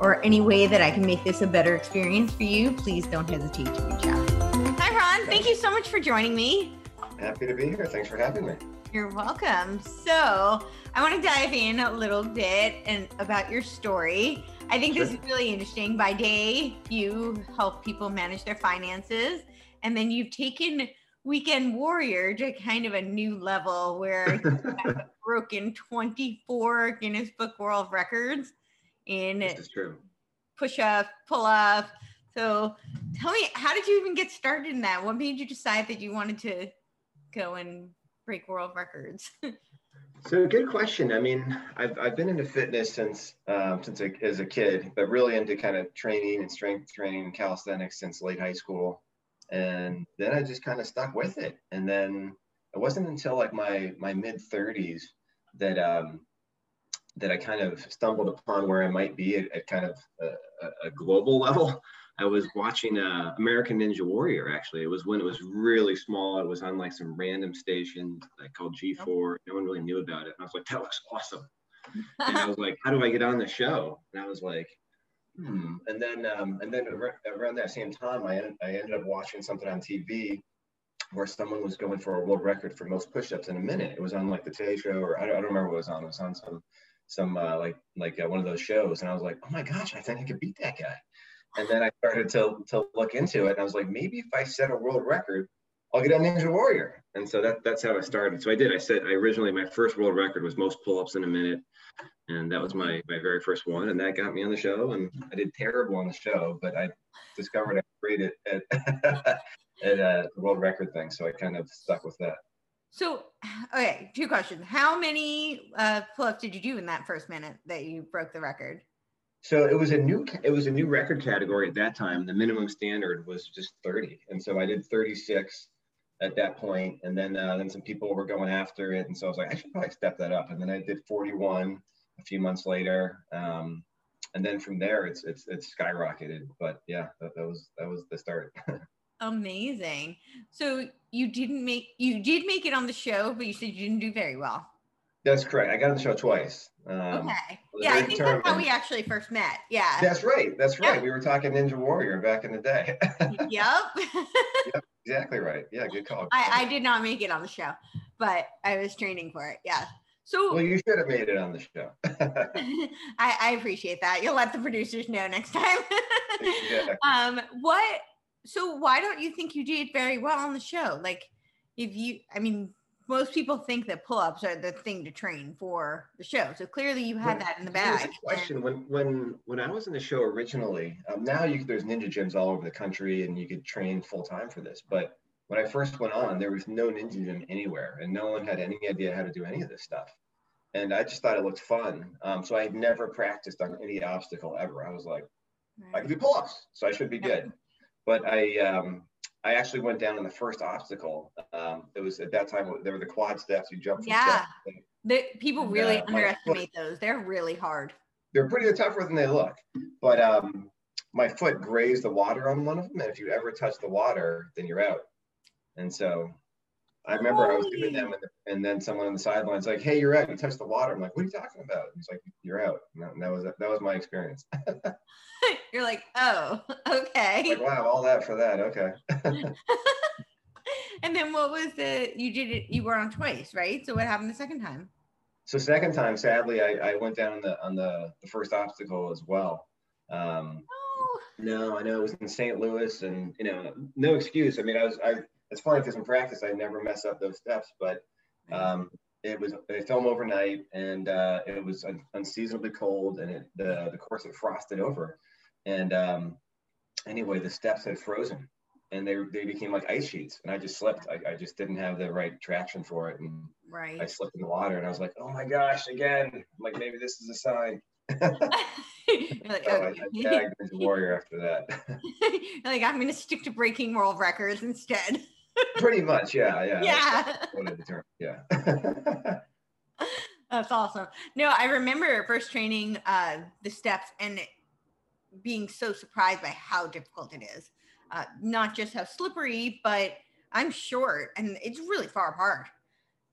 or any way that I can make this a better experience for you, please don't hesitate to reach out. Hi, Ron. Thank you so much for joining me. Happy to be here. Thanks for having me. You're welcome. So, I want to dive in a little bit and about your story. I think sure. this is really interesting. By day, you help people manage their finances, and then you've taken Weekend Warrior to kind of a new level where you've broken 24 Guinness Book World Records in push up, pull up. So tell me, how did you even get started in that? What made you decide that you wanted to go and break world records? so good question. I mean, I've, I've been into fitness since um, since a, as a kid, but really into kind of training and strength training and calisthenics since late high school. And then I just kind of stuck with it. And then it wasn't until like my my mid 30s that um, that I kind of stumbled upon where I might be at, at kind of a, a, global level. I was watching uh, American Ninja Warrior. Actually, it was when it was really small. It was on like some random station like called G4. No one really knew about it. And I was like, that looks awesome. and I was like, how do I get on the show? And I was like, hmm. And then um, and then around that same time, I, I ended up watching something on TV where someone was going for a world record for most push-ups in a minute. It was on like the Today Show, or I don't, I don't remember what it was on. It was on some some uh, like like uh, one of those shows, and I was like, oh my gosh, I think I could beat that guy. And then I started to to look into it, and I was like, maybe if I set a world record, I'll get on Ninja Warrior. And so that that's how I started. So I did. I said I originally my first world record was most pull-ups in a minute, and that was my my very first one, and that got me on the show. And I did terrible on the show, but I discovered I was great at at, at uh, world record thing, so I kind of stuck with that. So, okay, two questions. How many uh, pull-ups did you do in that first minute that you broke the record? So it was a new it was a new record category at that time. The minimum standard was just 30, and so I did 36 at that point, and then uh, then some people were going after it, and so I was like, I should probably step that up. And then I did 41 a few months later, um, and then from there it's it's it's skyrocketed. But yeah, that, that was that was the start. Amazing. So you didn't make you did make it on the show, but you said you didn't do very well. That's correct. I got on the show twice. Um, okay. Yeah, I think that's how we actually first met. Yeah. That's right. That's right. We were talking Ninja Warrior back in the day. yep. yep. Exactly right. Yeah. Good call. I, I did not make it on the show, but I was training for it. Yeah. So well, you should have made it on the show. I, I appreciate that. You'll let the producers know next time. exactly. Um, what so why don't you think you did very well on the show? Like, if you, I mean, most people think that pull-ups are the thing to train for the show. So clearly, you had that in the bag. question: When when when I was in the show originally, um, now you, there's ninja gyms all over the country, and you could train full time for this. But when I first went on, there was no ninja gym anywhere, and no one had any idea how to do any of this stuff. And I just thought it looked fun. Um, so I had never practiced on any obstacle ever. I was like, right. I can do pull-ups, so I should be good but I um, I actually went down in the first obstacle. Um, it was at that time there were the quad steps. You jump. yeah, the, people really uh, underestimate foot, those. They're really hard. They're pretty tougher than they look. But um, my foot grazed the water on one of them, and if you ever touch the water, then you're out. And so I remember. I was doing them, and, and, then someone on the sidelines like, "Hey, you're out. You touched the water." I'm like, "What are you talking about?" he's like, "You're out." And that, and that was that was my experience. You're like, oh, okay. Like, wow, all that for that. Okay. and then what was the, you did it, you were on twice, right? So what happened the second time? So second time, sadly, I, I went down on the, on the, the first obstacle as well. Um, oh. No, I know it was in St. Louis and, you know, no excuse. I mean, I was, I, it's funny because in practice, I never mess up those steps, but um, it was a film overnight and uh, it was un- unseasonably cold and it, the, the course had frosted over. And um, anyway, the steps had frozen and they, they became like ice sheets and I just slipped. I, I just didn't have the right traction for it. And right. I slipped in the water and I was like, oh my gosh, again, I'm like, maybe this is a sign. like, So I, okay. I tagged a warrior after that. like I'm gonna stick to breaking world records instead. Pretty much, yeah, yeah. yeah. That's determined, Yeah. That's awesome. No, I remember first training uh, the steps and it being so surprised by how difficult it is. Uh, not just how slippery, but I'm short and it's really far apart.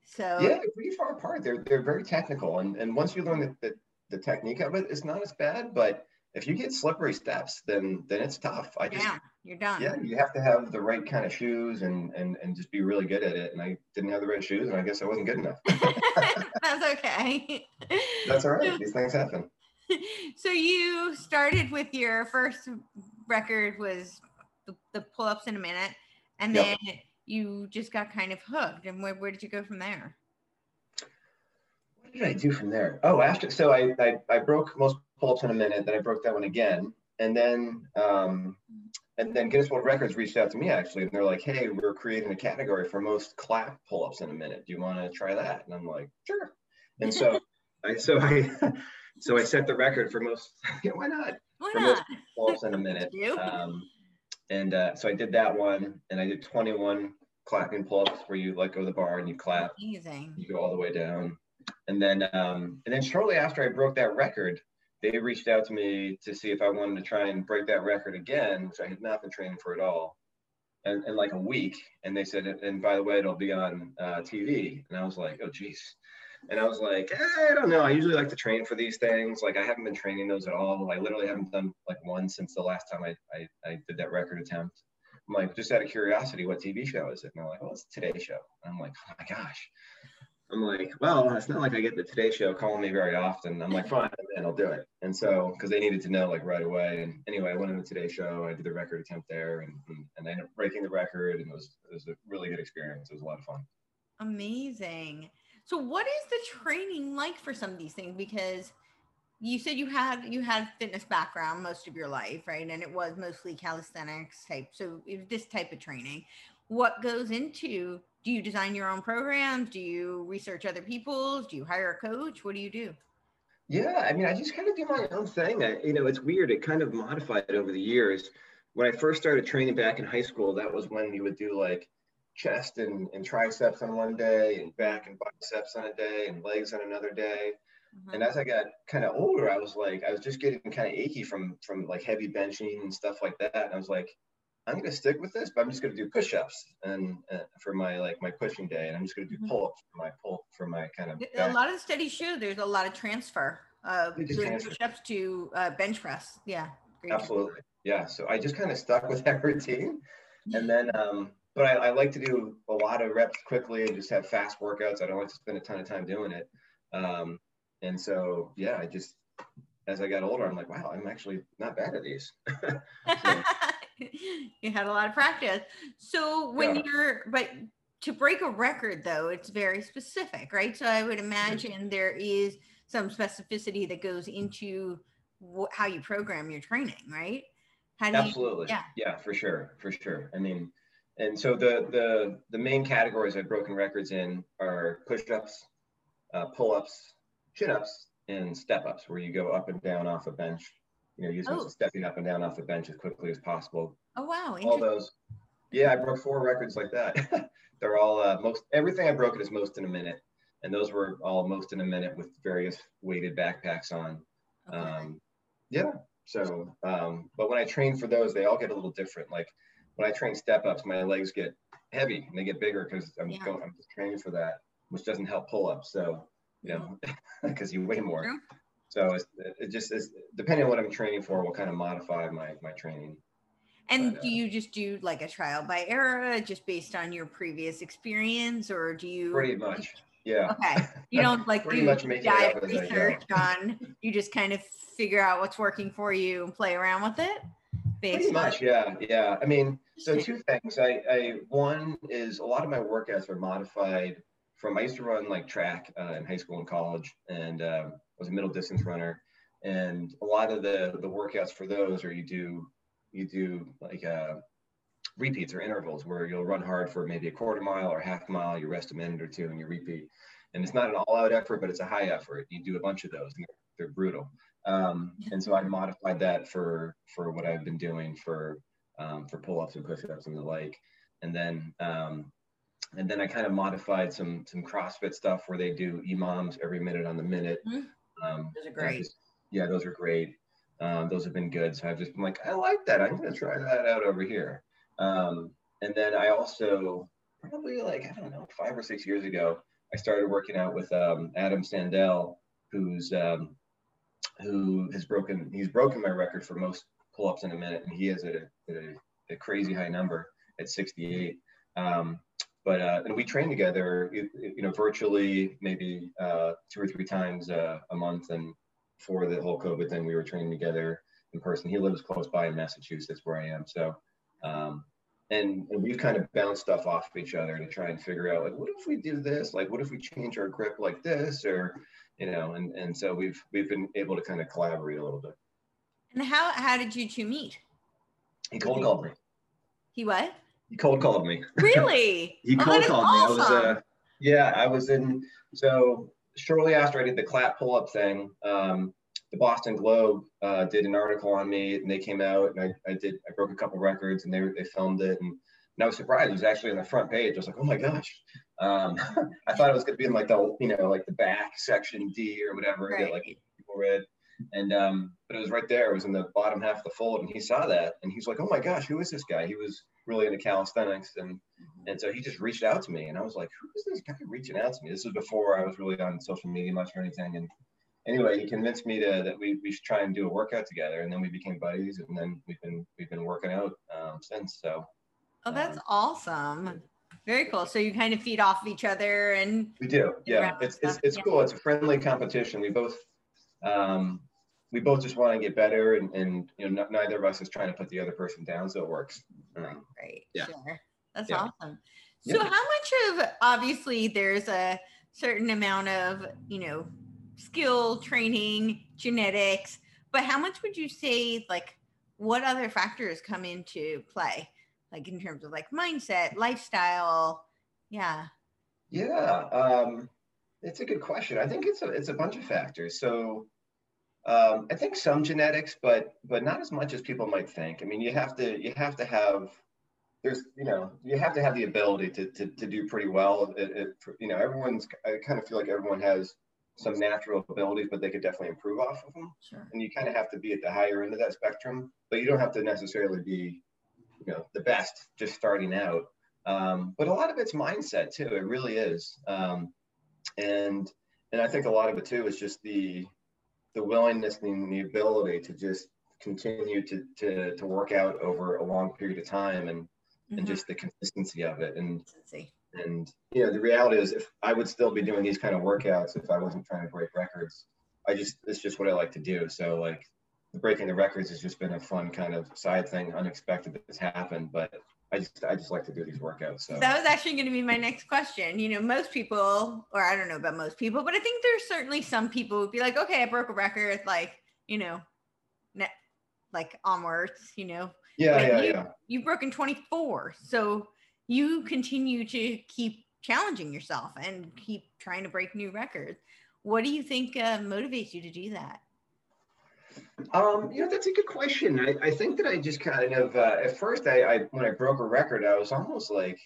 So yeah, they're pretty far apart. They're they're very technical, and and once you learn the, the, the technique of it, it's not as bad. But if you get slippery steps, then then it's tough. I just yeah, you're done. yeah, you have to have the right kind of shoes and and and just be really good at it. And I didn't have the right shoes, and I guess I wasn't good enough. That's okay. That's all right. These things happen. so you started with your first record was the, the pull-ups in a minute and Yep. then you just got kind of hooked and where, where did you go from there What did I do from there? Oh, after so I I, I broke most pull-ups in a minute. Then I broke that one again, and then um, and then Guinness World Records reached out to me actually, and they're like, "Hey, we're creating a category for most clap pull-ups in a minute. Do you want to try that?" And I'm like, "Sure." And so I so I so I set the record for most. Yeah, why not? why For most not pull-ups in a minute. You? Um, and uh, so I did that one, and I did 21 clapping pull-ups where you let go of the bar and you clap amazing you go all the way down. And then um, and then shortly after I broke that record, they reached out to me to see if I wanted to try and break that record again, which I had not been training for at all. And in like a week, and they said, and by the way, it'll be on uh, TV. And I was like, oh geez. And I was like, "Eh, I don't know. I usually like to train for these things. Like I haven't been training those at all. I literally haven't done like one since the last time I, I, I did that record attempt. I'm like, just out of curiosity, what TV show is it? And they're like, oh, it's Today Show. And I'm like, oh my gosh. I'm like, well, it's not like I get the Today Show calling me very often. I'm like, fine, then I'll do it. And so, because they needed to know like right away. And anyway, I went on the Today Show. I did the record attempt there, and and, and I ended up breaking the record, and it was it was a really good experience. It was a lot of fun. amazing so what is the training like for some of these things because you said you had you had fitness background most of your life right and it was mostly calisthenics type so this type of training what goes into do you design your own programs do you research other people's do you hire a coach what do you do Yeah, I mean, I just kind of do my own thing. I, you know, it's weird. It kind of modified over the years. When I first started training back in high school, that was when you would do like chest and, and triceps on one day, and back and biceps on a day, and legs on another day. And mm-hmm. as I got kind of older, I was like, I was just getting kind of achy from from like heavy benching and stuff like that. And I was like, I'm gonna stick with this, but I'm just gonna do push-ups and uh, for my like my pushing day, and I'm just gonna do Mhm. pull-ups for my pull for my kind of. a lot of studies show there's a lot of transfer of They doing transfer. push-ups to uh, bench press yeah. Absolutely. Yeah. So I just kind of stuck with that routine. And then, um, but I, I like to do a lot of reps quickly and just have fast workouts. I don't like to spend a ton of time doing it. Um, and so, yeah, I just, as I got older, I'm like, wow, I'm actually not bad at these. So- you had a lot of practice. So when Yeah. you're, but to break a record though, it's very specific, right? So I would imagine there is some specificity that goes into wh- how you program your training, right? How do you? Absolutely. yeah. Yeah, for sure. For sure. I mean, and so the the the main categories I've broken records in are push-ups, uh, pull-ups, chin-ups, and step-ups, where you go up and down off a bench. You know, using Oh. stepping up and down off the bench as quickly as possible. Oh wow, All those. Yeah, I broke four records like that. They're all uh, most everything I broke it is most in a minute, and those were all most in a minute with various weighted backpacks on. Okay. Um, yeah. So, um, but when I train for those, they all get a little different. Like when I train step ups, my legs get heavy and they get bigger because I'm Yeah. going, I'm training for that, which doesn't help pull ups. So, you know, because you weigh more. So it's, it just is depending on what I'm training for, will kind of modify my my training. And but, do uh, you just do like a trial by error, just based on your previous experience, or do you? Pretty much. Yeah. Okay, you don't like Pretty do much make it diet up as I go. research on. You just kind of figure out what's working for you and play around with it. Pretty much. Yeah. Yeah. I mean, so two things. I, I one is a lot of my workouts are modified from I used to run like track uh, in high school and college, and um, was a middle distance runner. And a lot of the the workouts for those are you do you do like uh, repeats or intervals where you'll run hard for maybe a quarter mile or half mile, you rest a minute or two, and you repeat. And it's not an all out effort, but it's a high effort. You do a bunch of those, and they're, they're brutal. Um, and so I modified that for for what I've been doing for um, for pull-ups and push-ups and the like. And then um, and then I kind of modified some some CrossFit stuff where they do EMOMs every minute on the minute. Mm-hmm. Um, those are great. Just, yeah, those are great. Um, those have been good. So I've just been like, I like that. I'm going to try that out over here. Um, and then I also probably like I don't know five or six years ago, I started working out with um, Adam Sandel, who's um, who has broken he's broken my record for most pull-ups in a minute, and he has a, a, a crazy high number at 68. Um, but uh, and we train together, you, you know, virtually maybe uh, two or three times uh, a month. And for the whole COVID thing, we were training together in person. He lives close by in Massachusetts, where I am. So, um, and, and we've kind of bounced stuff off of each other to try and figure out like, what if we do this? Like, what if we change our grip like this? Or, you know, and and so we've we've been able to kind of collaborate a little bit. And how how did you two meet? He cold called me. He what? He cold called me. Really? he cold oh, called awesome. me. I was uh, yeah, I was in so shortly after I did the clap pull up thing, um, the Boston Globe uh, did an article on me, and they came out, and I, I did I broke a couple records, and they they filmed it, and, and I was surprised. It was actually on the front page. I was like, oh my gosh. Um, I thought it was going to be in like the you know like the back section D or whatever right. that like people read. And um, but it was right there. It was in the bottom half of the fold, and he saw that, and he's like, "Oh my gosh, who is this guy?" He was really into calisthenics and mm-hmm. and so he just reached out to me and I was like who is this guy reaching out to me this was before I was really on social media much or anything and anyway he convinced me to that we, we should try and do a workout together and then we became buddies and then we've been we've been working out um, since so oh that's um, awesome very cool so you kind of feed off of each other and we do yeah it's it's, it's yeah. cool it's a friendly competition we both um, we both just want to get better and, and you know neither of us is trying to put the other person down so it works. Um, right yeah. sure. that's yeah. awesome. So yeah. how much of obviously there's a certain amount of you know skill training genetics but how much would you say like what other factors come into play? Like in terms of like mindset lifestyle yeah. Yeah um it's a good question. I think it's a it's a bunch of factors. So um, I think some genetics, but but not as much as people might think. I mean, you have to you have to have there's you know you have to have the ability to to, to do pretty well. It, it, you know, everyone's I kind of feel like everyone has some natural abilities, but they could definitely improve off of them. Sure. And you kind of have to be at the higher end of that spectrum, but you don't have to necessarily be you know the best just starting out. Um, but a lot of it's mindset too. It really is. Um, and and I think a lot of it too is just the the willingness and the ability to just continue to to, to work out over a long period of time and mm-hmm. and just the consistency of it. And and you know the reality is if i would still be doing these kind of workouts if i wasn't trying to break records i just it's just what i like to do. So like breaking the records has just been a fun kind of side thing unexpected that's happened but I just I just like to do these workouts. So that was actually going to be my next question. You know, most people, or I don't know about most people, but I think there's certainly some people who would be like, okay, I broke a record, like you know, net, like onwards, you know. Yeah, but yeah, you, yeah. You've broken 24, so you continue to keep challenging yourself and keep trying to break new records. What do you think uh, motivates you to do that? Um, you know, that's a good question. I, I think that I just kind of, uh, at first, I, I, when I broke a record, I was almost like,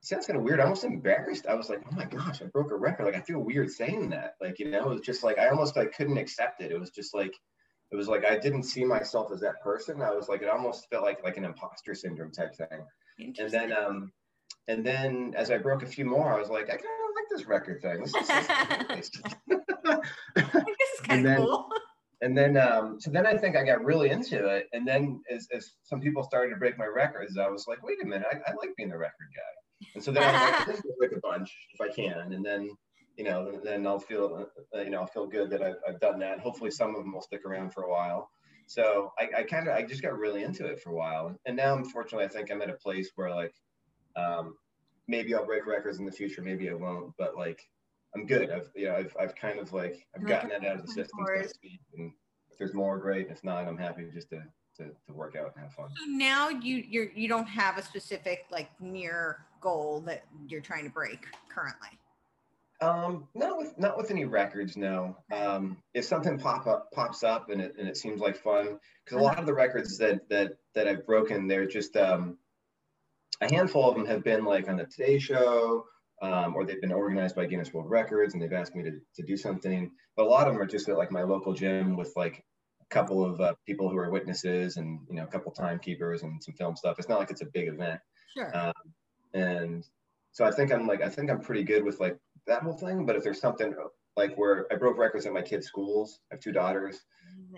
sounds kind of weird, almost embarrassed. I was like, oh my gosh, I broke a record. Like, I feel weird saying that. Like, you know, it was just like, I almost like couldn't accept it. It was just like, it was like I didn't see myself as that person. I was like, it almost felt like like an imposter syndrome type thing. And then, um, and then as I broke a few more, I was like, I kind of like this record thing. This is, this is kind of cool and then um, so then I think I got really into it. And then as, as some people started to break my records, I was like, wait a minute, I, I like being the record guy. And so then I was like, break a bunch if I can, and then you know then I'll feel uh, you know I'll feel good that I've, I've done that. Hopefully some of them will stick around for a while. So I, I kind of I just got really into it for a while, and now unfortunately I think I'm at a place where like um, maybe I'll break records in the future, maybe I won't, but like I'm good. I've you know I've I've kind of like I've gotten that out of the system, so to speak. And if there's more, great. If not, I'm happy just to to, to work out and have fun. So now you you're you don't have a specific like near goal that you're trying to break currently. Um, not with not with any records, no. Um, if something pop up pops up and it and it seems like fun, because a lot of the records that that that I've broken, they're just um, a handful of them have been like on the Today Show, um, or they've been organized by Guinness World Records, and they've asked me to to do something. But a lot of them are just at like my local gym with like a couple of uh, people who are witnesses and you know a couple timekeepers and some film stuff. It's not like it's a big event. Sure. Um, and so I think I'm like I think I'm pretty good with like that whole thing. But if there's something like where I broke records at my kids' schools, I have two daughters,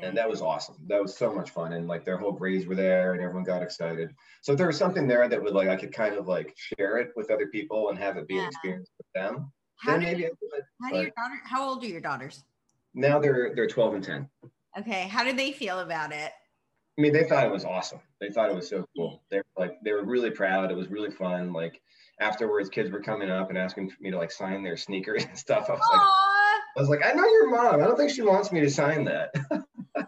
and that was awesome. That was so much fun, and like their whole grades were there, and everyone got excited. So there was something there that would like I could kind of like share it with other people and have it be Yeah. an experience with them, How then do, maybe you, do how do your daughter? How old are your daughters? now they're they're 12 and 10. Okay. How did they feel about it? I mean, they thought it was awesome. They thought it was so cool. They were like, they were really proud. It was really fun. Like afterwards, kids were coming up and asking me to like sign their sneakers and stuff. I was like, Aw, I was like, I know your mom. I don't think she wants me to sign that.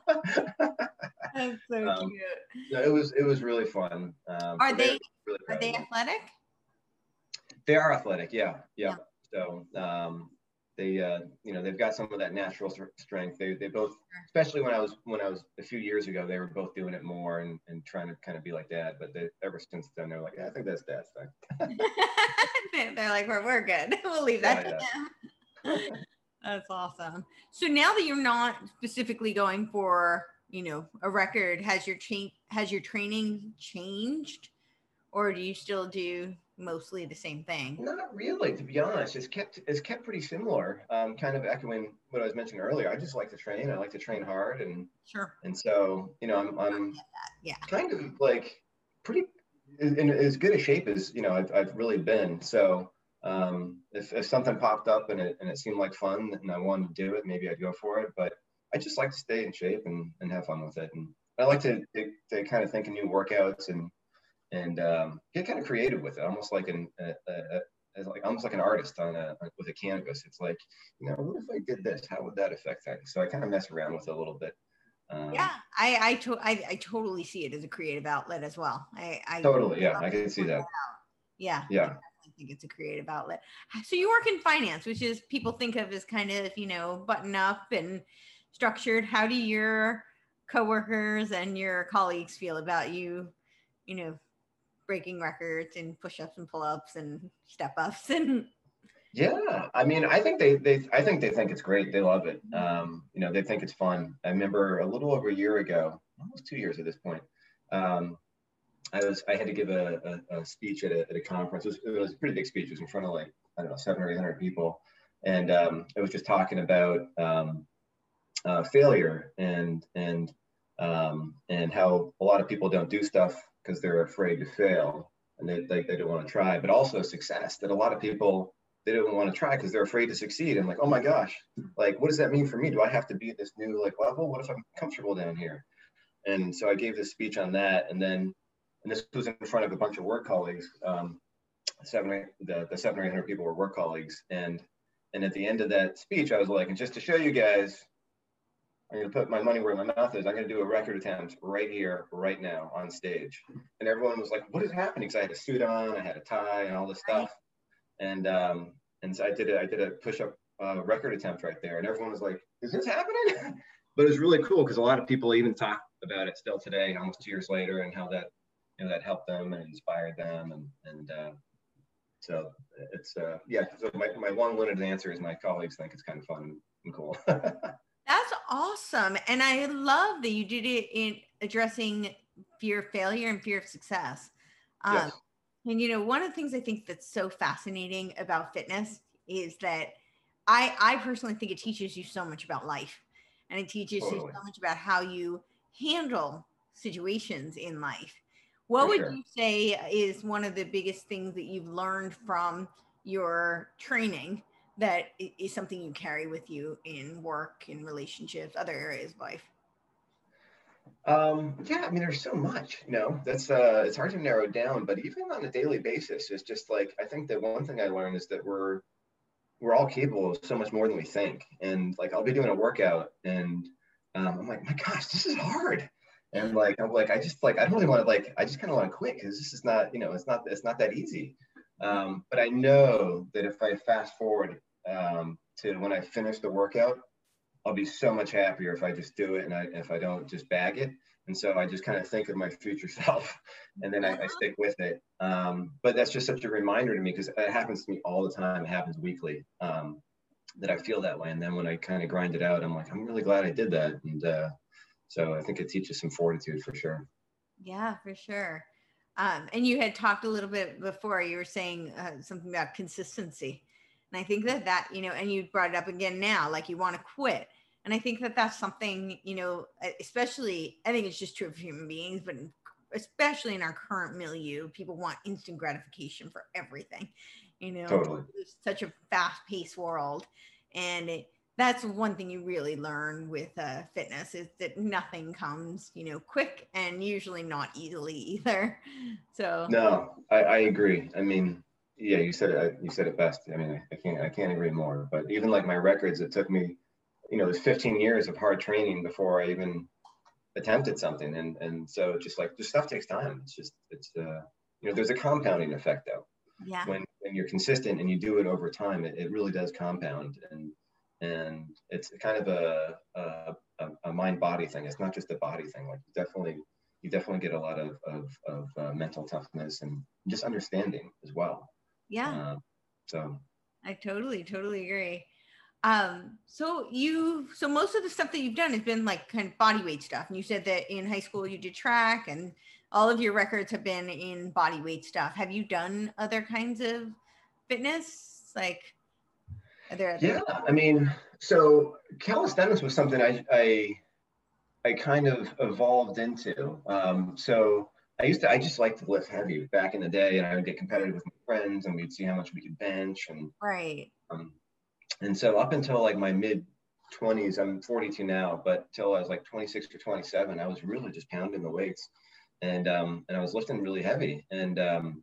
that's so Um, cute. no, it was it was really fun. Um, Are they- really Are they athletic? They are athletic. Yeah, yeah. So um, they uh, you know they've got some of that natural strength. They they both, especially when I was when I was a few years ago, they were both doing it more and, and trying to kind of be like dad. But they, ever since then, they're like, yeah, I think that's dad's thing. They- They're like, we're, we're good. We'll leave that Yeah, to them. That's awesome. So now that you're not specifically going for, you know, a record, has your change has your training changed, or do you still do mostly the same thing? Not really, to be honest. It's kept it's kept pretty similar. Um, kind of echoing what I was mentioning earlier. I just like to train. I like to train hard, and Sure. and so you know I'm I'm Yeah. kind of like pretty in, in as good a shape as you know I've, I've really been. So um, if, if something popped up and it and it seemed like fun and I wanted to do it, maybe I'd go for it. But I just like to stay in shape and, and have fun with it. And I like to, to, to kind of think of new workouts and and um, get kind of creative with it, almost like an a, a, a, like almost like an artist on a with a canvas. It's like you know, what if I did this? How would that affect things? So I kind of mess around with it a little bit. Um, Yeah, I I, to- I I totally see it as a creative outlet as well. I, I Totally. Yeah, I can see that. Yeah. Yeah. Think it's a creative outlet. So you work in finance, which is people think of as kind of, you know, button up and structured. How do your coworkers and your colleagues feel about you, you know, breaking records and push-ups and pull-ups and step-ups and Yeah, I mean, I think they they I think they think it's great. They love it. Um, you know, they think it's fun. I remember a little over a year ago, almost two years at this point. Um, I was I had to give a, a, a speech at a, at a conference. It was, it was a pretty big speech. It was in front of like I don't know seven or eight hundred people, and um, I was just talking about um, uh, failure and and um, and how a lot of people don't do stuff because they're afraid to fail and they, they, they don't want to try, but also success that a lot of people they don't want to try because they're afraid to succeed. And like, oh my gosh, like, what does that mean for me? Do I have to be at this new like level? What if I'm comfortable down here? And so I gave this speech on that, and then, and this was in front of a bunch of work colleagues. Um, seven, the the seven or eight hundred people were work colleagues, and and at the end of that speech, I was like, and just to show you guys, I'm gonna put my money where my mouth is. I'm gonna do a record attempt right here, right now, on stage. And everyone was like, "What is happening?" Because I had a suit on, I had a tie, and all this stuff and um, and so I did a I did a push up uh, record attempt right there, and everyone was like, "Is this happening?" but it was really cool because a lot of people even talk about it still today, almost two years later, and how that you know that helped them and inspired them, and and uh, so it's uh, yeah. So my my long-winded answer is my colleagues think it's kind of fun and cool. That's awesome. And I love that you did it in addressing fear of failure and fear of success. Um, yes. And you know, one of the things I think that's so fascinating about fitness is that I I personally think it teaches you so much about life. And it teaches you so much about how you handle situations in life. What For would sure. you say is one of the biggest things that you've learned from your training that is something you carry with you in work, in relationships, other areas of life? Um, yeah, I mean, there's so much, you know, that's, uh, it's hard to narrow down, but even on a daily basis, it's just like, I think that one thing I learned is that we're, we're all capable of so much more than we think. And like, I'll be doing a workout and, um, I'm like, my gosh, this is hard. And like, I'm like, I just like, I don't really want to like, I just kind of want to quit because this is not, you know, it's not, it's not that easy. Um, but I know that if I fast forward um, to when I finish the workout, I'll be so much happier if I just do it and I, if I don't just bag it. And so I just kind of think of my future self and then I, I stick with it. Um, but that's just such a reminder to me because it happens to me all the time. It happens weekly um, that I feel that way. And then when I kind of grind it out, I'm like, I'm really glad I did that. And uh, so I think it teaches some fortitude for sure. Yeah, for sure. Um, and you had talked a little bit before, you were saying uh, something about consistency. And I think that that, you know, and you brought it up again now, like you want to quit. And I think that that's something, you know, especially, I think it's just true of human beings, but especially in our current milieu, people want instant gratification for everything. You know, totally. it's such a fast paced world. And it, that's one thing you really learn with uh, fitness is that nothing comes, you know, quick and usually not easily either. So no, I, I agree. I mean, yeah, you said it. You said it best. I mean, I can't. I can't agree more. But even like my records, it took me, you know, there's 15 years of hard training before I even attempted something, and and so just like just stuff takes time. It's just it's uh, you know, there's a compounding effect though. Yeah. When when you're consistent and you do it over time, it, it really does compound and and it's kind of a, a, a mind body thing. It's not just a body thing. Like you definitely, you definitely get a lot of, of, of uh, mental toughness and just understanding as well. Yeah. Uh, so I totally, totally agree. Um, so you, so most of the stuff that you've done has been like kind of body weight stuff. And you said that in high school you did track and all of your records have been in body weight stuff. Have you done other kinds of fitness? Like, there yeah, I mean, so calisthenics was something I I, I kind of evolved into. Um, so I used to I just liked to lift heavy back in the day, and I would get competitive with my friends, and we'd see how much we could bench, and right. Um, and so up until like my mid 20s, I'm 42 now, but till I was like 26 or 27, I was really just pounding the weights, and um, and I was lifting really heavy, and um,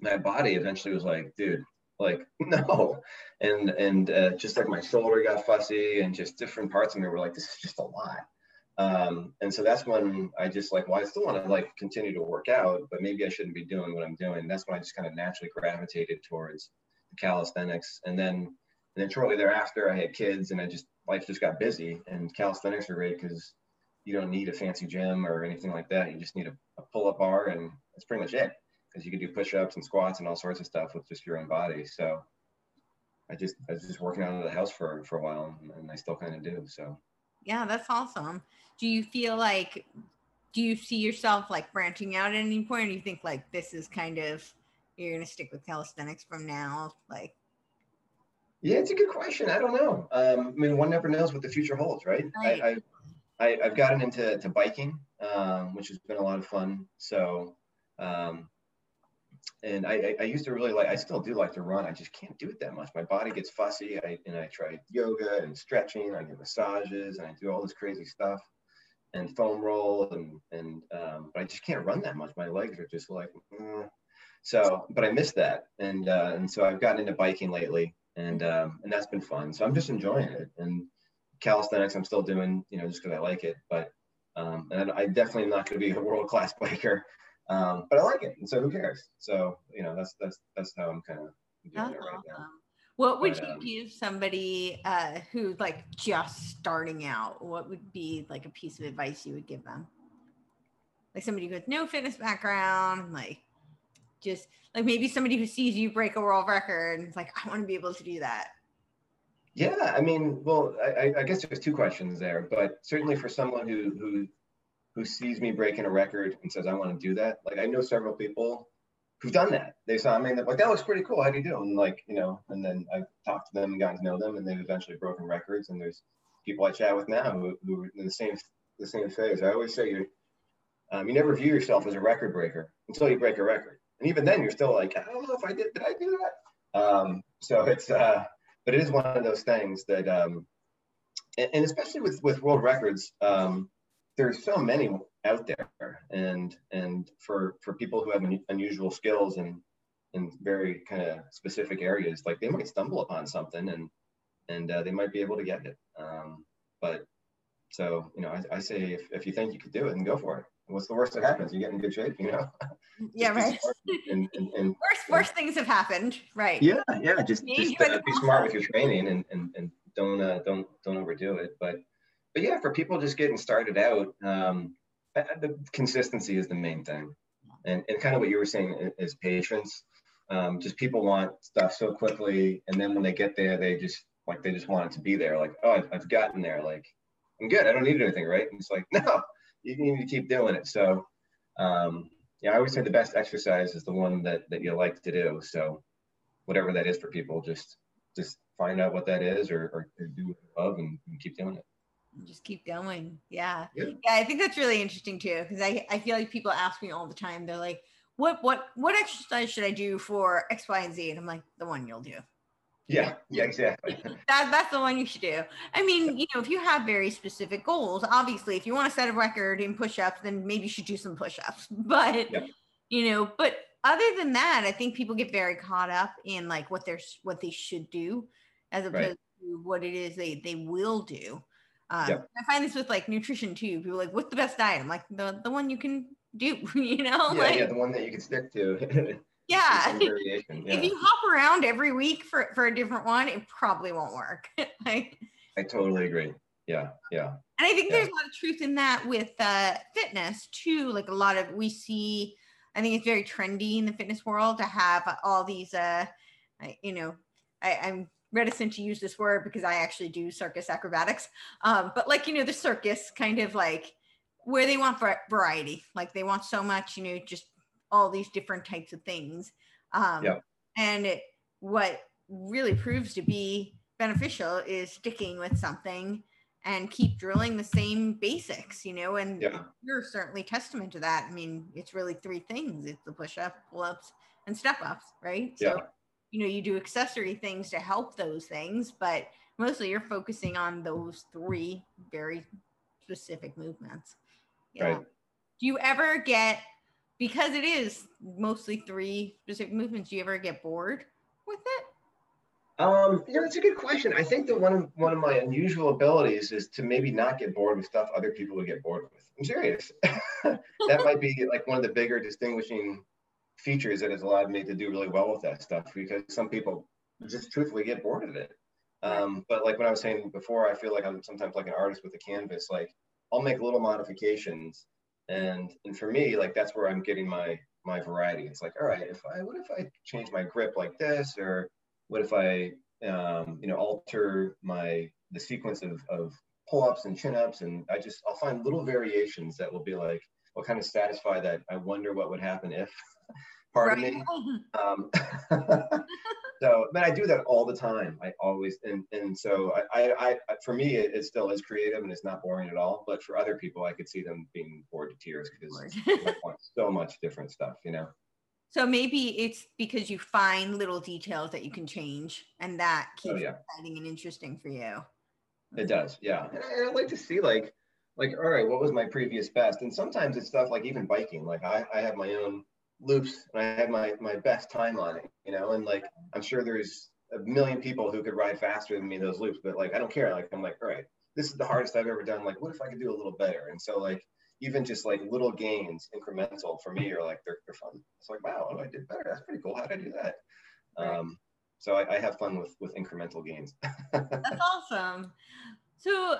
my body eventually was like, dude, like no. And and uh, just like my shoulder got fussy and just different parts of me were like this is just a lot. Um, and so that's when i just like well i still want to like continue to work out but maybe i shouldn't be doing what i'm doing. That's when i just kind of naturally gravitated towards the calisthenics. And then and then shortly thereafter i had kids and i just life just got busy. And calisthenics are great because you don't need a fancy gym or anything like that. You just need a, a pull-up bar and that's pretty much it because you can do push-ups and squats and all sorts of stuff with just your own body. So I just I was just working out of the house for for a while, and, I still kind of do. So yeah, that's awesome. Do you feel like do you see yourself like branching out at any point, or do you think like this is kind of you're gonna stick with calisthenics from now, like? Yeah, it's a good question. I don't know. Um, I mean, one never knows what the future holds, right? right. I, I, I, have gotten into to biking, um, which has been a lot of fun. So um, and I, I, used to really like, I still do like to run. I just can't do it that much. My body gets fussy. I, and I try yoga and stretching. I get massages and I do all this crazy stuff and foam roll and, and, um, but I just can't run that much. My legs are just like, mm. so, but I miss that. And, uh, and so I've gotten into biking lately and, um, and that's been fun. So I'm just enjoying it. And calisthenics, I'm still doing, you know, just cause I like it, but, um, and I definitely am not going to be a world-class biker. Um, but I like it, and so who cares? So you know, that's that's that's how I'm kind of doing it right now. What would but, you um, give somebody uh, who's like just starting out? What would be like a piece of advice you would give them? Like somebody with no fitness background, like just like maybe somebody who sees you break a world record and it's like, I want to be able to do that. Yeah, I mean, well, I, I guess there's two questions there, but certainly for someone who who who sees me breaking a record and says, I want to do that. Like I know several people who've done that. They saw me and they're like, that looks pretty cool. How do you do? And like, you know, and then I've talked to them and gotten to know them and they've eventually broken records. And there's people I chat with now who, who are in the same, the same phase. I always say you, um, you never view yourself as a record breaker until you break a record. And even then you're still like, I don't know if I did, did I do that? Um, so it's, uh, but it is one of those things that, um, and, and especially with, with world records, um, there's so many out there and and for for people who have unusual skills and in very kind of specific areas like they might stumble upon something and and uh, they might be able to get it um, but so you know I, I say if, if you think you could do it and go for it what's the worst that happens? You get in good shape, you know? Yeah, right. And, and, and, worst, worst things have happened, right? Yeah, yeah. Just, just uh, be smart with your training and, and, and don't, uh, don't, don't overdo it. But, but yeah, for people just getting started out, um, the consistency is the main thing. And, and kind of what you were saying is patience. Um, just people want stuff so quickly. And then when they get there, they just like, they just want it to be there. Like, oh, I've, I've gotten there. Like, I'm good. I don't need anything. Right. And it's like, no, you need to keep doing it. So, um, yeah, I always say the best exercise is the one that that you like to do. So, whatever that is for people, just just find out what that is, or, or, do it above and, and, keep doing it. Just keep going. Yeah. yeah, yeah. I think that's really interesting too, because I I feel like people ask me all the time. They're like, "What what what exercise should I do for X, Y, and Z?" And I'm like, "The one you'll do." Yeah, yeah, exactly. that, that's the one you should do. I mean, you know, if you have very specific goals, obviously, if you want to set a record in push ups, then maybe you should do some push ups. But, you know, but other than that, I think people get very caught up in like what they're, what they should do as opposed right. to what it is they, they will do. Um, yeah. I find this with like nutrition too. People like, what's the best diet? I'm like, the, the one you can do, you know? Yeah, like, yeah, the one that you can stick to. yeah. yeah. If you hop around every week for, for a different one, it probably won't work. like, I totally agree. Yeah. Yeah. And I think yeah. there's a lot of truth in that with uh, fitness too. Like a lot of we see, I think it's very trendy in the fitness world to have all these, uh, you know, I, I'm reticent to use this word because I actually do circus acrobatics. Um, but like, you know, the circus kind of like where they want variety, like they want so much, you know, just all these different types of things. Um, yeah. And it, what really proves to be beneficial is sticking with something and keep drilling the same basics, you know, and yeah. you're certainly testament to that. I mean, it's really three things. It's the push up, pull ups, and step ups, right? Yeah. So, you know, you do accessory things to help those things, but mostly you're focusing on those three very specific movements. Yeah. Right. Do you ever get because it is mostly three specific movements, do you ever get bored with it? Um, you know, it's a good question. I think that one of one of my unusual abilities is to maybe not get bored with stuff other people would get bored with. I'm serious. that might be like one of the bigger distinguishing features that has allowed me to do really well with that stuff because some people just truthfully get bored of it. Um, but like what I was saying before, I feel like I'm sometimes like an artist with a canvas. Like I'll make little modifications and and for me like that's where i'm getting my my variety it's like all right if i what if i change my grip like this or what if i um, you know alter my the sequence of, of pull-ups and chin-ups and i just i'll find little variations that will be like will kind of satisfy that i wonder what would happen if right. me? Um, so but i do that all the time. I always and and so i i, I for me it, it, still is creative and it's not boring at all but for other people i could see them being bored to tears because so much different stuff you know? So maybe it's because you find little details that you can change and that oh, keeps oh, yeah. exciting and interesting for you. It does yeah. And I, I like to see like like all right what was my previous best? And sometimes it's stuff like even biking. Like i, I have my own loops and I had my my best time on it, you know, and like I'm sure there's a million people who could ride faster than me those loops, but like I don't care. Like I'm like, all right, this is the hardest I've ever done. Like, what if I could do a little better? And so like even just like little gains, incremental for me are like they're, they're fun. It's like, wow, I did better. That's pretty cool. How did I do that? Um, so I, I have fun with with incremental gains. That's awesome. So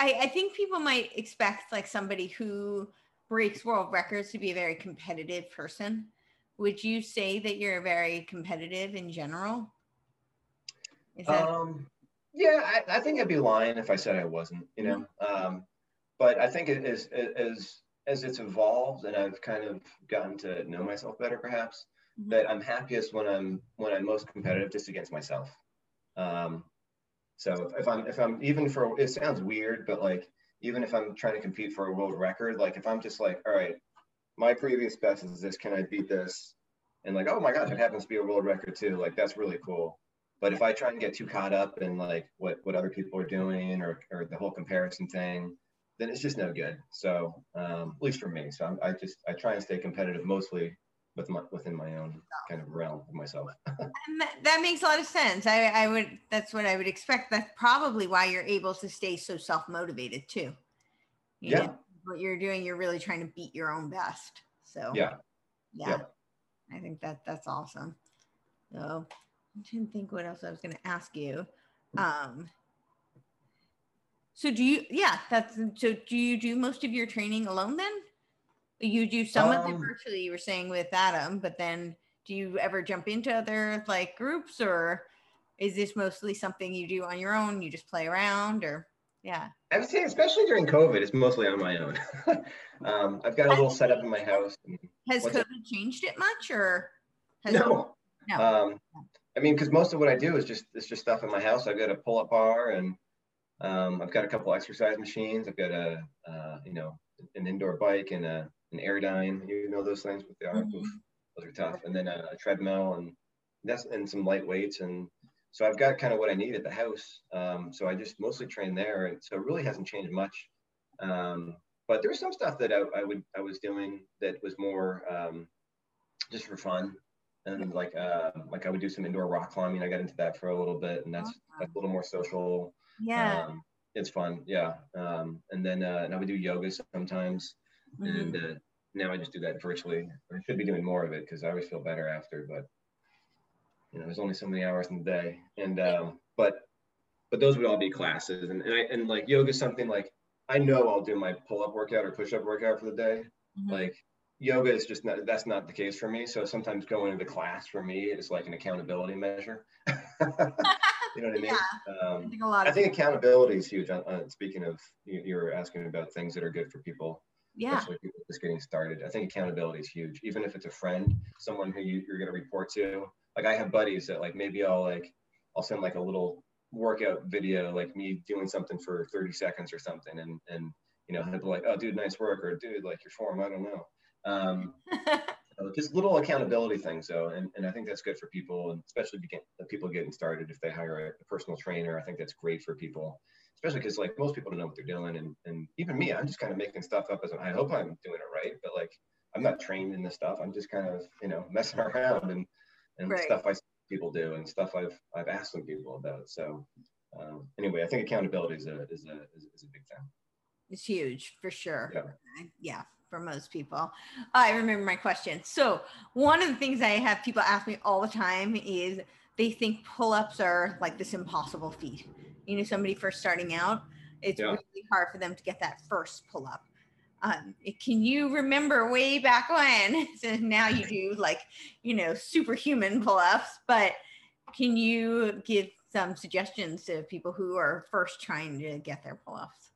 I, I think people might expect like somebody who breaks world records to be a very competitive person. Would you say that you're very competitive in general? That- um, yeah, I, I, think I'd be lying if I said I wasn't, you know. Mm-hmm. Um, but I think it is as as it's evolved and I've kind of gotten to know myself better, perhaps mm-hmm. that I'm happiest when I'm when I'm most competitive just against myself. Um, so if I'm if I'm even for it sounds weird, but like even if I'm trying to compete for a world record, like if I'm just like, all right, my previous best is this, can I beat this? And like, oh my gosh, it happens to be a world record too. Like that's really cool. But if I try and get too caught up in like what what other people are doing or or the whole comparison thing, then it's just no good. So um, at least for me, so I'm, I just I try and stay competitive mostly with my, within my own kind of realm of myself. that, that, makes a lot of sense. I, I would, that's what I would expect. That's probably why you're able to stay so self-motivated too. You yeah. Know, what you're doing, you're really trying to beat your own best. So Yeah. yeah, Yeah. I think that that's awesome. So I didn't think what else I was going to ask you. Um, so do you? Yeah, that's so. Do you do most of your training alone then? You do some of it Um, virtually. You were saying with Adam, but then do you ever jump into other like groups, or is this mostly something you do on your own? You just play around, or yeah. I would say, especially during COVID, it's mostly on my own. um, I've got a little setup in my house. Has What's COVID it? changed it much, or has no. No. Um, I mean, because most of what I do is just it's just stuff in my house. I've got a pull-up bar, and um, I've got a couple exercise machines. I've got a uh, you know an indoor bike and a an Airdyne. You know those things but they are. Mhm. Oof, those are tough. And then a, a treadmill and that's and some light weights and so I've got kind of what I need at the house. Um, so I just mostly train there, and so it really hasn't changed much. Um, but there's some stuff that I, I would I was doing that was more um, just for fun, and like uh, like I would do some indoor rock climbing. I got into that for a little bit, and that's that's a little more social. yeah. Um, it's fun, yeah. Um, and then uh, and I would do yoga sometimes, Mhm. and uh, now I just do that virtually. I should be doing more of it because I always feel better after, but you know, there's only so many hours in the day, and um, but but those would all be classes, and and, I, and like yoga is something like I know I'll do my pull up workout or push up workout for the day. Mhm. Like yoga is just not that's not the case for me. So sometimes going to the class for me is like an accountability measure. you know what I mean? I Um, think a lot I think accountability is huge. Uh, uh, speaking of, you, you were asking about things that are good for people, yeah. just getting started. I think accountability is huge. Even if it's a friend, someone who you, you're going to report to. Like I have buddies that like maybe I'll like I'll send like a little workout video, like me doing something for 30 seconds or something, and and you know, they'll be like, oh, dude, nice work, or dude, like your form, I don't know. Um, just little accountability things though and, and i think that's good for people and especially begin, people getting started if they hire a, a personal trainer i think that's great for people especially because like most people don't know what they're doing and, and even me i'm just kind of making stuff up as i hope i'm doing it right but like i'm not trained in this stuff i'm just kind of you know messing around and and Right. stuff i see people do and stuff i've i've asked some people about so um, anyway i think accountability is a is a is, is a big thing It's huge for sure. Yeah. Yeah, for most people. I remember my question. So, one of the things I have people ask me all the time is they think pull ups are like this impossible feat. You know, somebody first starting out, it's Yeah. really hard for them to get that first pull up. Um, can you remember way back when? So now you do like, you know, superhuman pull ups, but can you give some suggestions to people who are first trying to get their pull ups?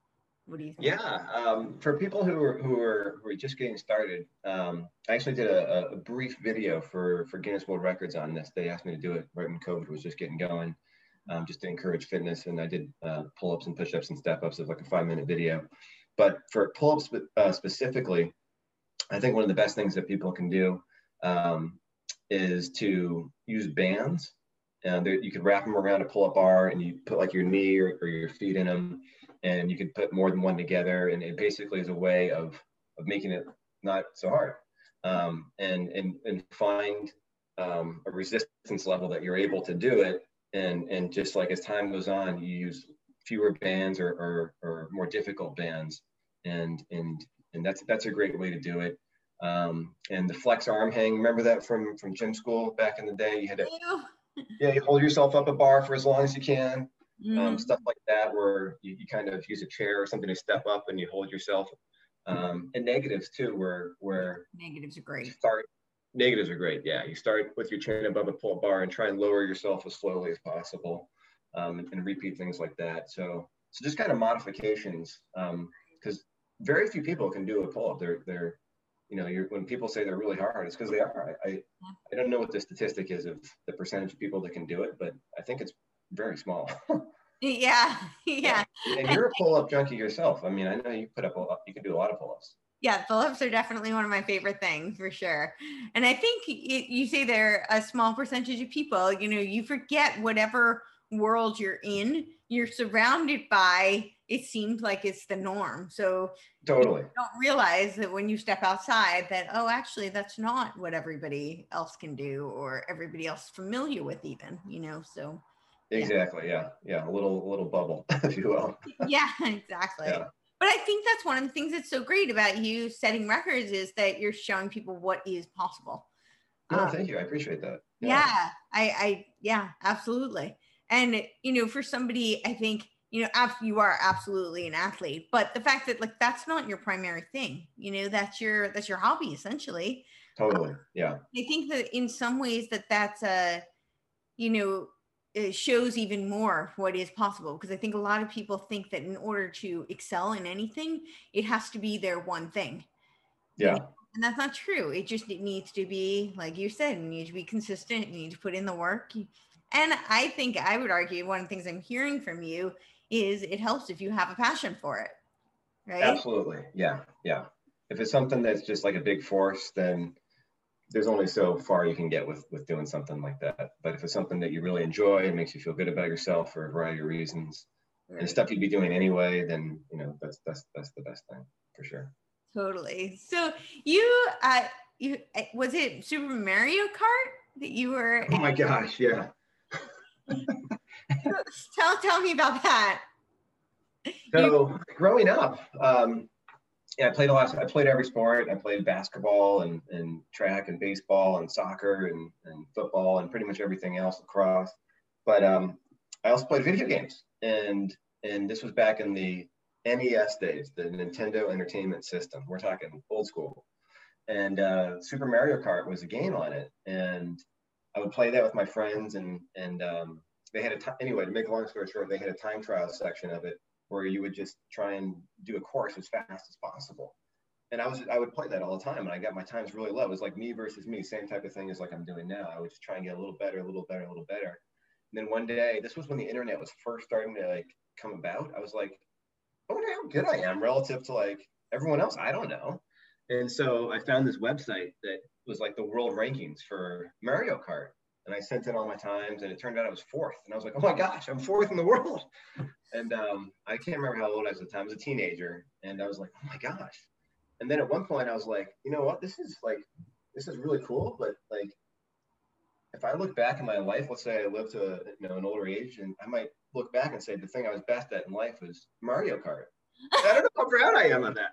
What do you think? Yeah, um, for people who are who are who are just getting started, um, I actually did a, a brief video for for Guinness World Records on this. They asked me to do it right when COVID was just getting going, um, just to encourage fitness, and I did uh, pull-ups and push-ups and step-ups of like a five-minute video. But for pull-ups uh, specifically, I think one of the best things that people can do um, is to use bands. There, you could wrap them around a pull-up bar, and you put like your knee or, or your feet in them and you could put more than one together and it basically is a way of of making it not so hard um, and and and find um, a resistance level that you're able to do it and and just like as time goes on you use fewer bands or or, or more difficult bands. And and and that's that's a great way to do it. Um, and the flex arm hang remember that from from gym school back in the day? You had to yeah. You hold yourself up a bar for as long as you can. Um, Mhm. stuff like that where you, you kind of use a chair or something to step up and you hold yourself um, and negatives too where where Negatives are great. start negatives are great yeah. You start with your chin above a pull bar and try and lower yourself as slowly as possible um, and, and repeat things like that. So so just kind of modifications because very few people can do a pull-up. They're they're you know you're, when people say they're really hard it's because they are. I, I i don't know what the statistic is of the percentage of people that can do it but i think it's very small. Yeah, yeah, and you're a pull-up junkie yourself. I mean, I know you put up a lot, you can do a lot of pull-ups. Yeah. Pull-ups are definitely one of my favorite things for sure. And I think it, you say they're a small percentage of people. You know, you forget whatever world you're in, you're surrounded by. It seems like it's the norm. So Totally. you don't realize that when you step outside, that oh, actually, that's not what everybody else can do, or everybody else familiar with, even. You know, so Yeah. Exactly. Yeah. Yeah. A little, a little bubble, if you will. yeah, exactly. Yeah. But I think that's one of the things that's so great about you setting records is that you're showing people what is possible. No, um, thank you. I appreciate that. Yeah. yeah, I, I, yeah, absolutely. And you know, for somebody, I think you know, you are absolutely an athlete, but the fact that like that's not your primary thing, you know, that's your that's your hobby essentially. Totally. Yeah. I think that in some ways that that's a, you know, shows even more what is possible because I think a lot of people think that in order to excel in anything, it has to be their one thing. Yeah. And that's not true. It just it needs to be, like you said, you need to be consistent. You need to put in the work. And I think I would argue one of the things I'm hearing from you is it helps if you have a passion for it. Right. Absolutely. Yeah. Yeah. If it's something that's just like a big force, then there's only so far you can get with with doing something like that. But if it's something that you really enjoy and makes you feel good about yourself for a variety of reasons, right. and stuff you'd be doing anyway, then you know that's that's that's the best thing for sure. Totally. So you uh you uh, was it Super Mario Kart that you were? Oh my gosh! Yeah. tell tell me about that. So growing up, um, yeah, I played a lot. I played every sport. I played basketball and, and track and baseball and soccer and, and football and pretty much everything else across. But um, I also played video games, and and this was back in the NES days, the Nintendo Entertainment System. We're talking old school. And uh, Super Mario Kart was a game on it, and I would play that with my friends. And and um, they had a t- anyway. To make a long story short, they had a time trial section of it where you would just try and do a course as fast as possible. And I was I would play that all the time, and I got my times really low. It was like me versus me, same type of thing as like I'm doing now. I would just try and get a little better, a little better, a little better. And then one day, this was when the internet was first starting to like come about. I was like, I wonder how good I am relative to like everyone else. I don't know. And so I found this website that was like the world rankings for Mario Kart and I sent in all my times, and it turned out I was fourth. And I was like, oh my gosh, I'm fourth in the world. And um, I can't remember how old I was at the time. I was a teenager, and I was like, oh my gosh. And then at one point, I was like, you know what? This is like, this is really cool, but like, if I look back in my life, let's say I lived to you know an older age, and I might look back and say the thing I was best at in life was Mario Kart. I don't know how proud I am of that.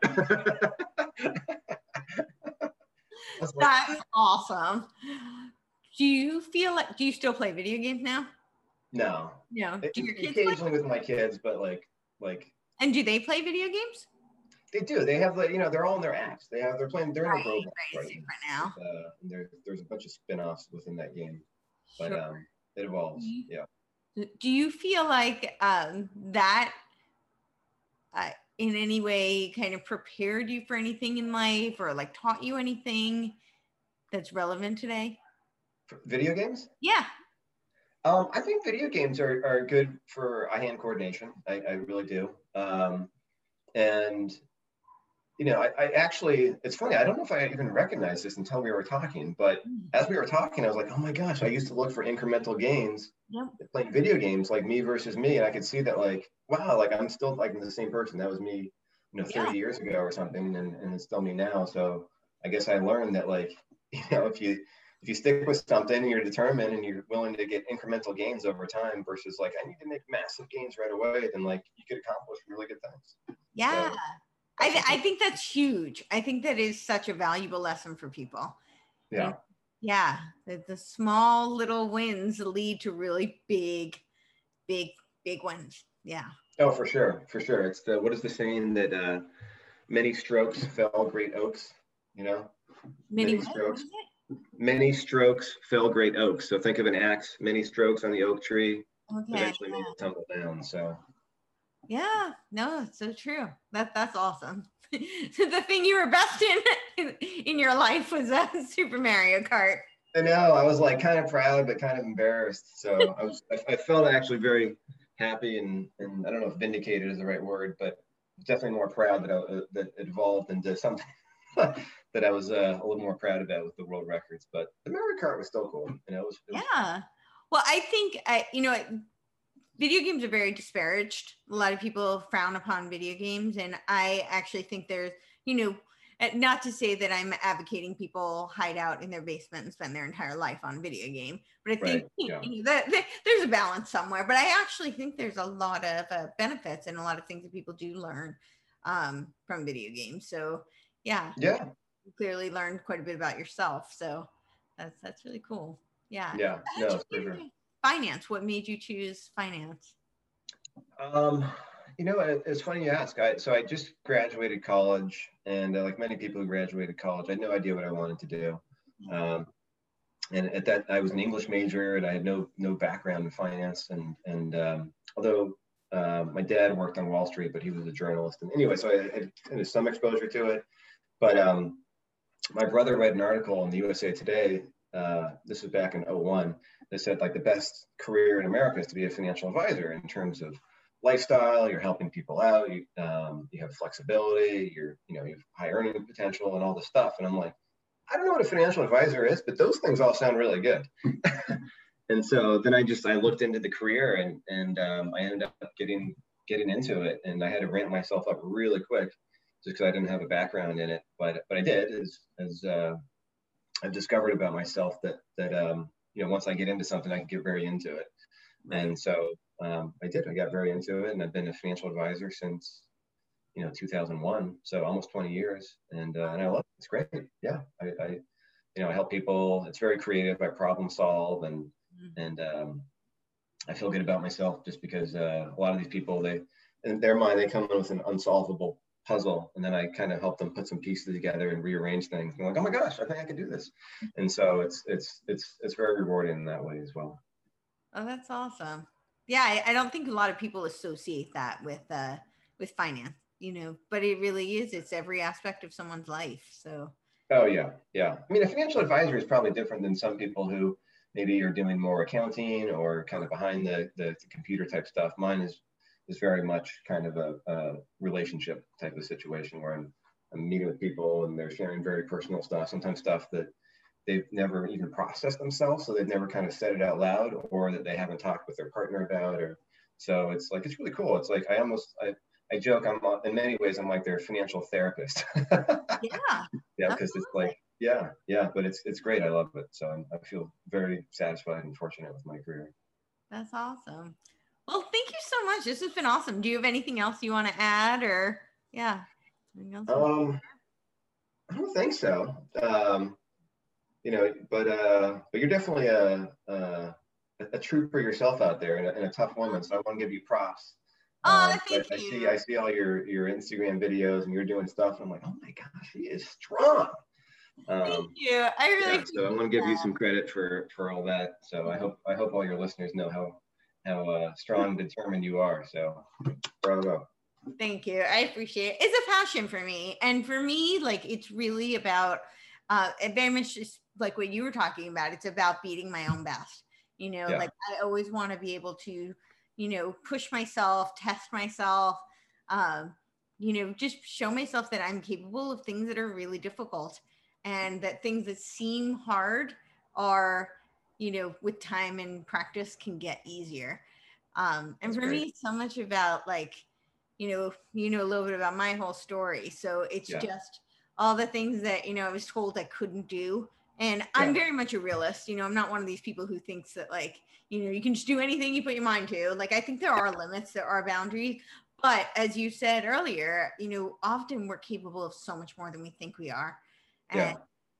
That's awesome do you feel like do you still play video games now? No. No. Do your kids occasionally with my kids, but like like And do they play video games? They do. They have like you know they're all in their apps. They have they're playing they're right, in Roblox right, right now. Uh, there, there's a bunch of spin-offs within that game, but sure. um, it evolves. Yeah. Do you feel like um, that uh, in any way kind of prepared you for anything in life, or like taught you anything that's relevant today? Video games? Yeah. Um, I think video games are, are good for eye-hand coordination. I, I really do. Um, and you know, I, I, actually, it's funny. I don't know if I even recognized this until we were talking, but mm. as we were talking, I was like, oh my gosh, I used to look for incremental gains yep. playing video games like me versus me. And I could see that like, wow, like I'm still like the same person. That was me, you know, 30 yeah. years ago or something. And, and it's still me now. So I guess I learned that like, you know, if you, if you stick with something and you're determined and you're willing to get incremental gains over time versus like I need to make massive gains right away, then like you could accomplish really good things. Yeah. So, I, th- I think that's huge. I think that is such a valuable lesson for people. Yeah. And, yeah. The, the small little wins lead to really big, big, big wins. Yeah. Oh, for sure. For sure. It's the, what is the saying that uh, many strokes fell great oaks, you know? Many, many strokes many strokes fell great oaks. So think of an axe, many strokes on the oak tree, okay. eventually made it tumble down. So yeah, no, so true. That that's awesome. the thing you were best in in your life was a Super Mario Kart. I know. I was like kind of proud, but kind of embarrassed. So I was. I, I felt actually very happy and and I don't know if vindicated is the right word, but definitely more proud that I, uh, that it evolved into something that I was uh, a little more proud about with the world records. But the Mario Kart was still cool. You know, it was, it was yeah. Well, I think I, you know, video games are very disparaged. A lot of people frown upon video games, and I actually think there's, you know, not to say that I'm advocating people hide out in their basement and spend their entire life on video game, but I think right, yeah. you know, that, that, there's a balance somewhere. But I actually think there's a lot of uh, benefits and a lot of things that people do learn um, from video games. So yeah, yeah, you clearly learned quite a bit about yourself. So that's that's really cool. Yeah. Yeah. No, sure. Finance. What made you choose finance? Um, you know, it's funny you ask. I, so I just graduated college, and uh, like many people who graduated college, I had no idea what I wanted to do. Um, and at that, I was an English major, and I had no no background in finance. And and um, although uh, my dad worked on Wall Street, but he was a journalist. And anyway, so I had kind of some exposure to it. But um, my brother read an article in the USA Today. Uh, this was back in 01 that said like the best career in America is to be a financial advisor in terms of lifestyle. You're helping people out. You um, you have flexibility. You're you know you have high earning potential and all this stuff. And I'm like, I don't know what a financial advisor is, but those things all sound really good. and so then I just I looked into the career and and um, I ended up getting getting into it, and I had to ramp myself up really quick just because I didn't have a background in it. But but I did as as uh, I've discovered about myself that that um, you know once I get into something, I can get very into it. And so um, I did. I got very into it, and I've been a financial advisor since you know 2001, so almost 20 years, and uh, and I love it. It's great. Yeah, I, I you know I help people. It's very creative. I problem solve, and mm-hmm. and um, I feel good about myself just because uh, a lot of these people they in their mind they come in with an unsolvable puzzle and then I kind of help them put some pieces together and rearrange things. And like, oh my gosh, I think I can do this. And so it's it's it's it's very rewarding in that way as well. Oh, that's awesome. Yeah, I, I don't think a lot of people associate that with uh with finance, you know, but it really is. It's every aspect of someone's life. So Oh yeah, yeah. I mean, a financial advisor is probably different than some people who maybe are doing more accounting or kind of behind the, the, the computer type stuff. Mine is is very much kind of a, a relationship type of situation where I'm, I'm meeting with people and they're sharing very personal stuff, sometimes stuff that they've never even processed themselves. So they've never kind of said it out loud or that they haven't talked with their partner about, or so it's like, it's really cool. It's like, I almost, I, I joke, I'm in many ways, I'm like their financial therapist. yeah. Yeah. Because it's like, yeah, yeah, but it's, it's great. I love it. So I'm, I feel very satisfied and fortunate with my career. That's awesome. Well, thank you so much. This has been awesome. Do you have anything else you want to add or yeah? Um, I don't think so. Um, you know, but uh, but you're definitely a, a, a trooper yourself out there and a, and a tough woman. So I want to give you props. Oh, um, thank I, you. I see I see all your your Instagram videos and you're doing stuff. And I'm like, oh my gosh, she is strong. Um, thank you. I really. Yeah, so I want to give you some credit for for all that. So I hope I hope all your listeners know how how uh, strong, determined you are. So, bravo. Thank you. I appreciate it. It's a passion for me, and for me, like it's really about uh, it very much just like what you were talking about. It's about beating my own best. You know, yeah. like I always want to be able to, you know, push myself, test myself. Um, you know, just show myself that I'm capable of things that are really difficult, and that things that seem hard are you know, with time and practice can get easier. Um, and That's for great. me, so much about like, you know, you know a little bit about my whole story. So it's yeah. just all the things that, you know, I was told I couldn't do. And yeah. I'm very much a realist. You know, I'm not one of these people who thinks that like, you know, you can just do anything you put your mind to. Like I think there are limits, there are boundaries. But as you said earlier, you know, often we're capable of so much more than we think we are. And yeah.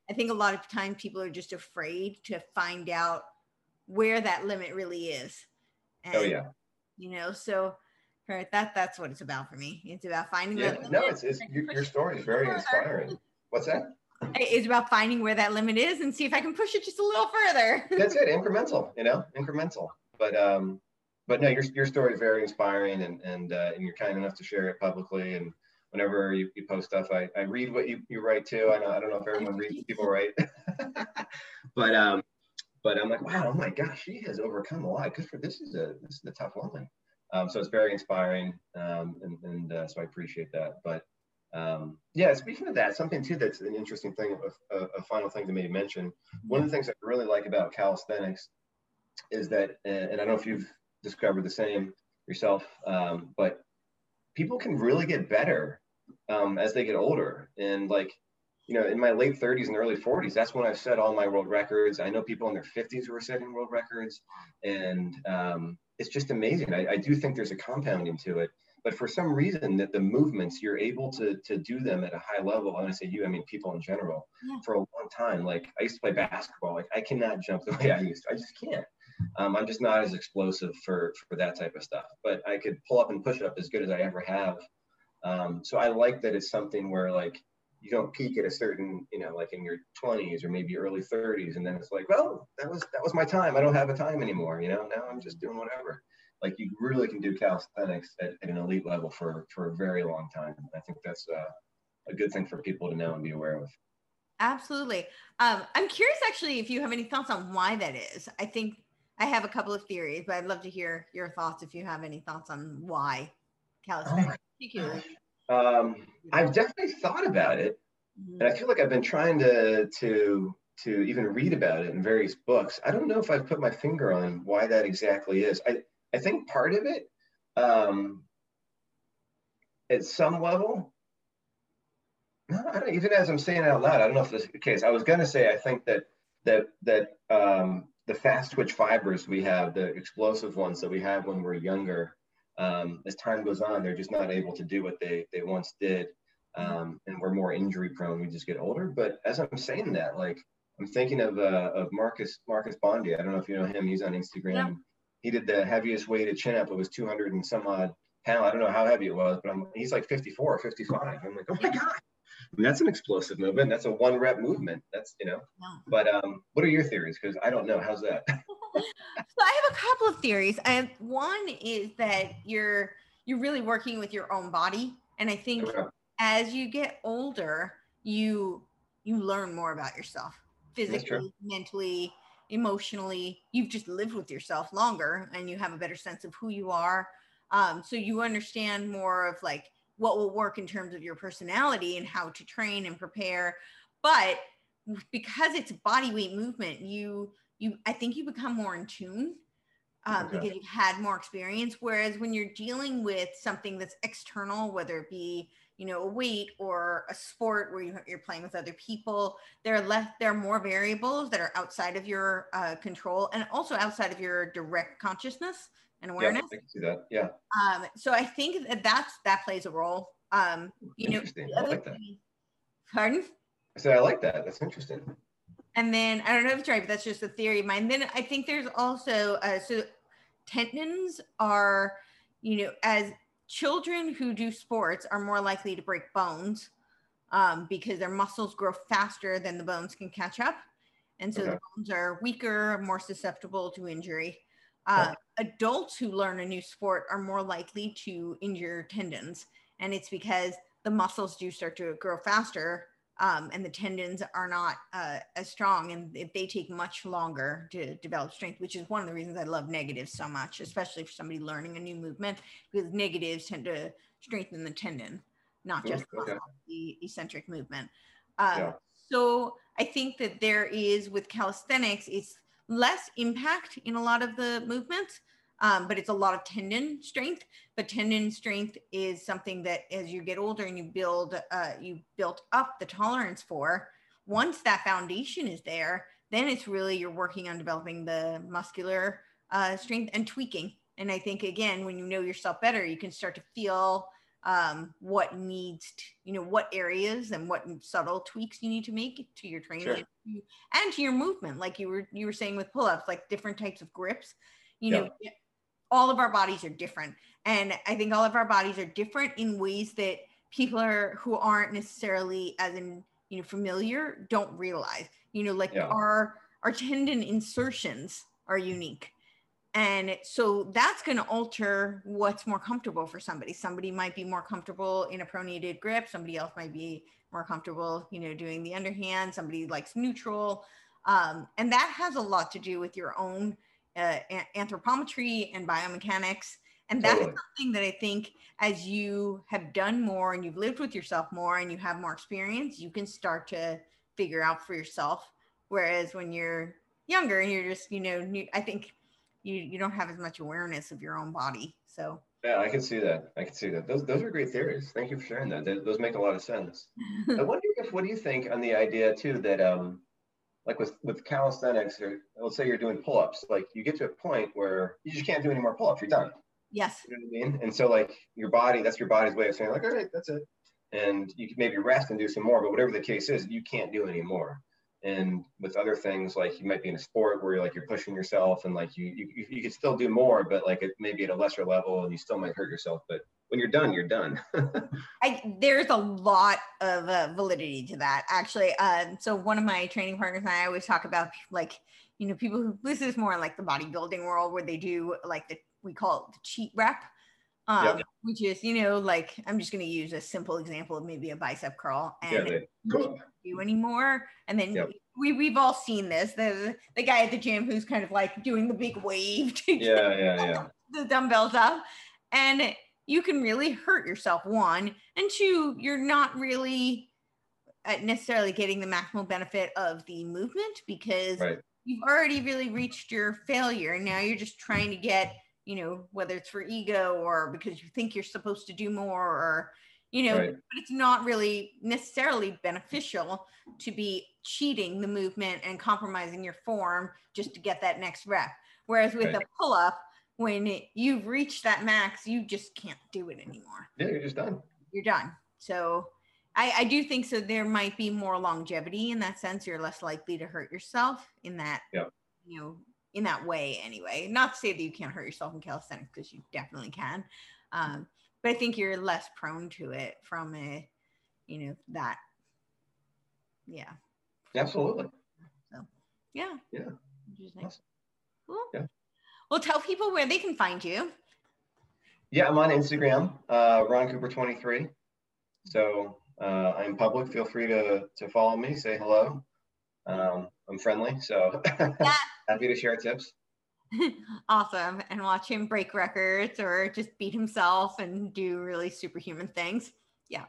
I think a lot of times people are just afraid to find out where that limit really is. Oh, and, oh yeah. You know, so right, that that's what it's about for me. It's about finding yeah, that. No, it's, it's your, your story is very inspiring. What's that? It's about finding where that limit is and see if I can push it just a little further. that's it, incremental. You know, incremental. But um, but no, your your story is very inspiring, and and uh, and you're kind enough to share it publicly, and whenever you, you post stuff, I, I read what you, you write too. I know I don't know if everyone reads what people write, but um, but I'm like, wow, oh my gosh, she has overcome a lot. Because for this is a this is a tough woman. Um, so it's very inspiring, um, and, and uh, so I appreciate that. But um, yeah, speaking of that, something too that's an interesting thing, a, a, a final thing to maybe mention. One of the things I really like about calisthenics is that, and I don't know if you've discovered the same yourself, um, but people can really get better um, as they get older. And like, you know, in my late 30s and early 40s, that's when I've set all my world records. I know people in their 50s who are setting world records, and um, it's just amazing. I, I, do think there's a compounding to it. but for some reason that the movements you're able to to do them at a high level and i say you i mean people in general yeah. for a long time like i used to play basketball like i cannot jump the way i used to i just can't um, i'm just not as explosive for for that type of stuff but i could pull up and push up as good as i ever have um, so i like that it's something where like you don't peak at a certain you know like in your 20s or maybe early 30s and then it's like well that was that was my time i don't have a time anymore you know now i'm just doing whatever like you really can do calisthenics at, at, an elite level for for a very long time. I think that's uh, a good thing for people to know and be aware of. Absolutely. Um, I'm curious actually if you have any thoughts on why that is. I think I have a couple of theories, but I'd love to hear your thoughts if you have any thoughts on why calisthenics. Oh um, I've definitely thought about it, mm-hmm. and I feel like I've been trying to to to even read about it in various books. I don't know if I've put my finger on why that exactly is. I I think part of it, um, at some level, no, I don't, even as I'm saying out loud, I don't know if this is the case. I was going to say, I think that that that um, the fast twitch fibers we have, the explosive ones that we have when we're younger, um, as time goes on, they're just not able to do what they they once did, um, and we're more injury prone. We just get older. But as I'm saying that, like I'm thinking of uh, of Marcus Marcus Bondi. I don't know if you know him. He's on Instagram. Yeah he did the heaviest weighted chin up. It was 200 and some odd pound. I don't know how heavy it was, but I'm, he's like 54 or 55. I'm like, oh my God. I mean, that's an explosive movement. That's a one rep movement. That's, you know, but um, what are your theories? Because I don't know. How's that? so I have a couple of theories. I have, one is that you're, you're really working with your own body. And I think okay. as you get older, you, you learn more about yourself physically, mentally, emotionally you've just lived with yourself longer and you have a better sense of who you are um, so you understand more of like what will work in terms of your personality and how to train and prepare but because it's body weight movement you you i think you become more in tune um, okay. because you've had more experience. Whereas when you're dealing with something that's external whether it be you know a weight or a sport where you, are playing with other people there are less there are more variables that are outside of your uh, control and also outside of your direct consciousness and awareness yeah, I can see that. Yeah. Um, so i think that that's that plays a role. Um, you know I like that. pardon? I said i like that. That's interesting and then i don't know if it's right but that's just a theory of mine then i think there's also uh, so tendons are you know as children who do sports are more likely to break bones um, because their muscles grow faster than the bones can catch up. And so okay. the bones are weaker, more susceptible to injury. Uh, Adults who learn a new sport are more likely to injure tendons. And it's because the muscles do start to grow faster um, and the tendons are not uh, as strong and they take much longer to develop strength, which is one of the reasons I love negatives so much, especially for somebody learning a new movement, because negatives tend to strengthen the tendon, not just okay. the eccentric movement. Um, yeah. So I think that there is with calisthenics, it's less impact in a lot of the movements um, but it's a lot of tendon strength. But tendon strength is something that as you get older and you build, uh, you built up the tolerance for. Once that foundation is there, then it's really you're working on developing the muscular uh, strength and tweaking. And I think again, when you know yourself better, you can start to feel um, what needs, to, you know, what areas and what subtle tweaks you need to make to your training sure. and, to, and to your movement. Like you were you were saying with pull-ups, like different types of grips. You know, all of our bodies are different. And I think all of our bodies are different in ways that people are who aren't necessarily as in, you know, familiar don't realize. You know, like yeah. our our tendon insertions are unique. And so that's going to alter what's more comfortable for somebody. Somebody might be more comfortable in a pronated grip. Somebody else might be more comfortable, you know, doing the underhand. Somebody likes neutral. Um, and that has a lot to do with your own uh, anthropometry and biomechanics. And that's totally. something that I think as you have done more and you've lived with yourself more and you have more experience, you can start to figure out for yourself. Whereas when you're younger and you're just, you know, new, I think you, you don't have as much awareness of your own body. So yeah, I can see that. I can see that. Those those are great theories. Thank you for sharing that. those make a lot of sense. I wonder if what do you think on the idea too that um like with with calisthenics or let's say you're doing pull-ups like you get to a point where you just can't do any more pull-ups you're done Yes. You know what I mean? And so like your body, that's your body's way of saying like, all right, that's it. And you can maybe rest and do some more, but whatever the case is, you can't do anymore. And with other things, like you might be in a sport where you're like you're pushing yourself and like you you you could still do more, but like it maybe at a lesser level and you still might hurt yourself. But when you're done, you're done. I, there's a lot of uh, validity to that, actually. Um, so one of my training partners and I always talk about like, you know, people who this is more like the bodybuilding world where they do like the we call it the cheat rep, um, yep. which is you know like I'm just going to use a simple example of maybe a bicep curl and yeah, you do anymore, and then yep. we we've all seen this the the guy at the gym who's kind of like doing the big wave to yeah yeah yeah the dumbbells up, and you can really hurt yourself. One and two, you're not really uh, necessarily getting the maximal benefit of the movement because. Right. You've already really reached your failure, and now you're just trying to get you know, whether it's for ego or because you think you're supposed to do more or, you know, right. but it's not really necessarily beneficial to be cheating the movement and compromising your form just to get that next rep. Whereas with right. a pull up, when it, you've reached that max, you just can't do it anymore. Yeah, you're just done. You're done. So I, I do think so. There might be more longevity in that sense. You're less likely to hurt yourself in that, yep. you know, in that way anyway. Not to say that you can't hurt yourself in calisthenics because you definitely can. Um, but I think you're less prone to it from a, you know, that. Yeah. Absolutely. So, yeah. Yeah. Awesome. Cool. Yeah. Well, tell people where they can find you. Yeah, I'm on Instagram, uh, Ron Cooper 23. So uh, I'm public. Feel free to to follow me, say hello. Um, I'm friendly, so yeah. happy to share tips. awesome. And watch him break records or just beat himself and do really superhuman things. Yeah.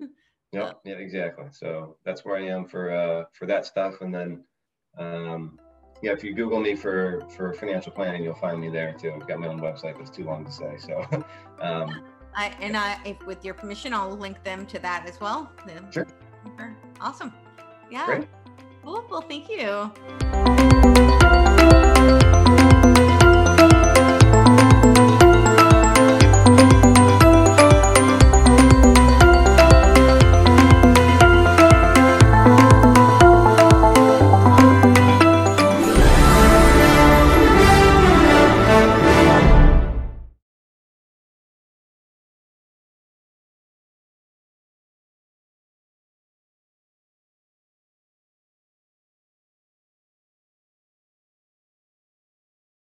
yep. Yeah, exactly. So that's where I am for uh for that stuff. And then um yeah, if you Google me for for financial planning, you'll find me there too. I've got my own website, but it's too long to say. So um I and I if with your permission I'll link them to that as well. Sure. Awesome. Yeah. Great. Cool. Well, thank you.